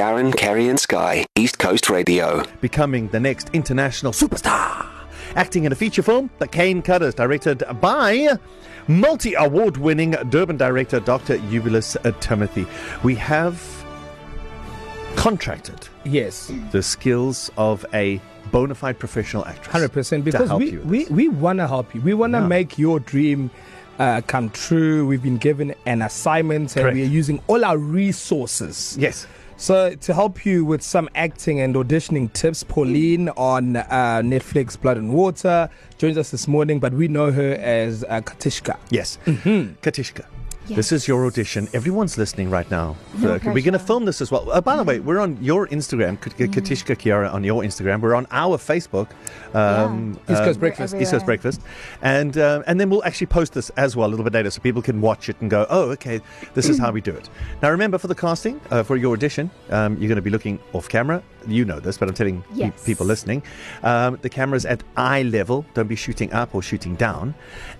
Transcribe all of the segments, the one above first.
Darren, Kerry, and Sky, East Coast Radio. becoming the next international superstar. Acting in a feature film, The Cane Cutters, directed by multi award winning Durban director Dr. Eubulus uh, Timothy. We have contracted Yes, the skills of a bona fide professional actress. hundred percent. Because we, we we want to help you. We want to Yeah. make your dream uh, come true. We've been given an assignment, and Correct. we are using all our resources. Yes. So to help you with some acting and auditioning tips, Pauline on uh, Netflix Blood and Water joins us this morning, but we know her as uh, Katishka. Yes. Mm-hmm. Katishka. This is your audition. Everyone's listening right now. No we're going to film this as well. Uh, by the way, we're on your Instagram, K- K- Katishka Kiara on your Instagram. We're on our Facebook, um, East Coast um, Breakfast. East Coast Breakfast, and um, and then we'll actually post this as well a little bit later, so people can watch it and go, oh, okay, this is how we do it. Now, remember for the casting uh, for your audition, um, you're going to be looking off camera. You know this, but I'm telling Yes. people listening, um, the camera's at eye level. Don't be shooting up or shooting down,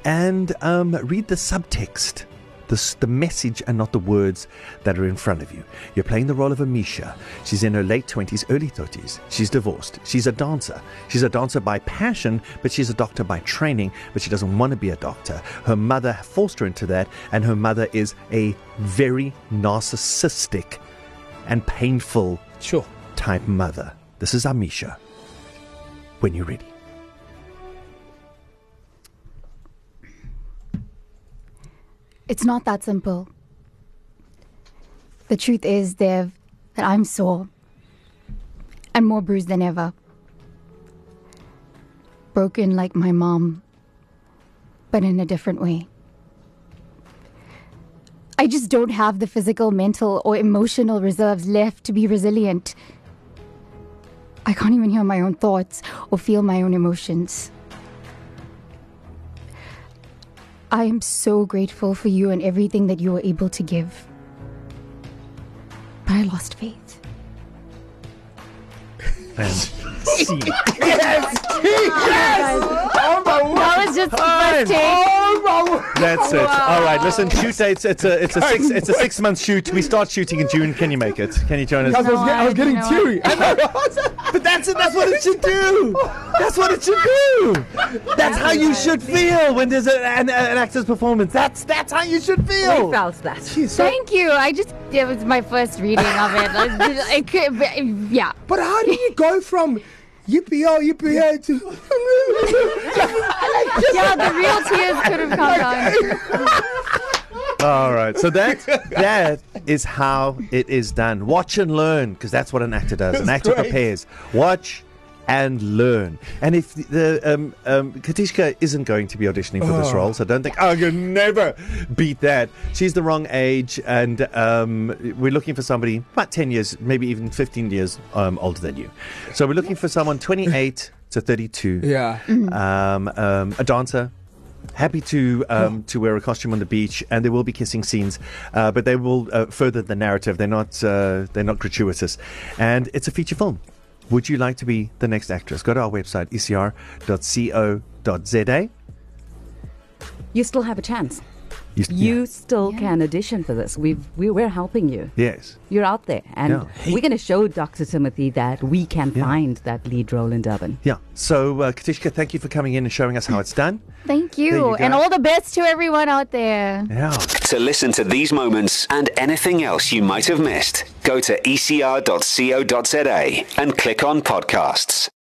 and um, read the subtext the, the message and not the words that are in front of you. You're playing the role of Amisha. She's in her late 20s, early 30s. She's divorced. She's a dancer. She's a dancer by passion, but she's a doctor by training, but she doesn't want to be a doctor. Her mother forced her into that, and her mother is a very narcissistic and painful Sure. type mother. This is Amisha. When you're ready. It's not that simple. The truth is, Dev, that I'm sore and more bruised than ever. Broken like my mom, but in a different way. I just don't have the physical, mental, or emotional reserves left to be resilient. I can't even hear my own thoughts or feel my own emotions. I am so grateful for you and everything that you were able to give. But I lost faith. And see. That was just the first take. That's it. All right, listen, shoot dates. It's a it's a six it's a six month shoot. We start shooting in June. Can you make it? Can you join us? I was, No, get- I was I- getting you know teary. But that's it. That's what it should do. That's what it should do. That's how you should feel when there's a, an, an actor's performance. That's that's how you should feel. We felt that. Thank you. I just, it was my first reading of it. I, I could, but, yeah. But how do you go from yippee oh yippee hey to Yeah, the real tears could have come down. All right. So that that is how it is done. Watch and learn, because that's what an actor does. An actor great. prepares. Watch and learn. And if the um, um, Katishka isn't going to be auditioning for this role, so don't think, oh, you'll never beat that. She's the wrong age, and um, we're looking for somebody about 10 years, maybe even 15 years um, older than you. So we're looking for someone 28 to 32 yeah. um, um, a dancer. Happy to um, to wear a costume on the beach, and there will be kissing scenes, uh, but they will uh, further the narrative. They're not uh, they're not gratuitous, and it's a feature film. Would you like to be the next actress? Go to our website ecr.co.za. You still have a chance. You, You still Yeah. can audition for this. We've, we, we're helping you. yes. You're out there. And Yeah. we're going to show Dr. Timothy that we can Yeah. find that lead role in Durban. Yeah. So, uh, Katishka, thank you for coming in and showing us how it's done. Thank you. you and all the best to everyone out there. Yeah. To listen to these moments and anything else you might have missed, go to ecr.co.za and click on podcasts.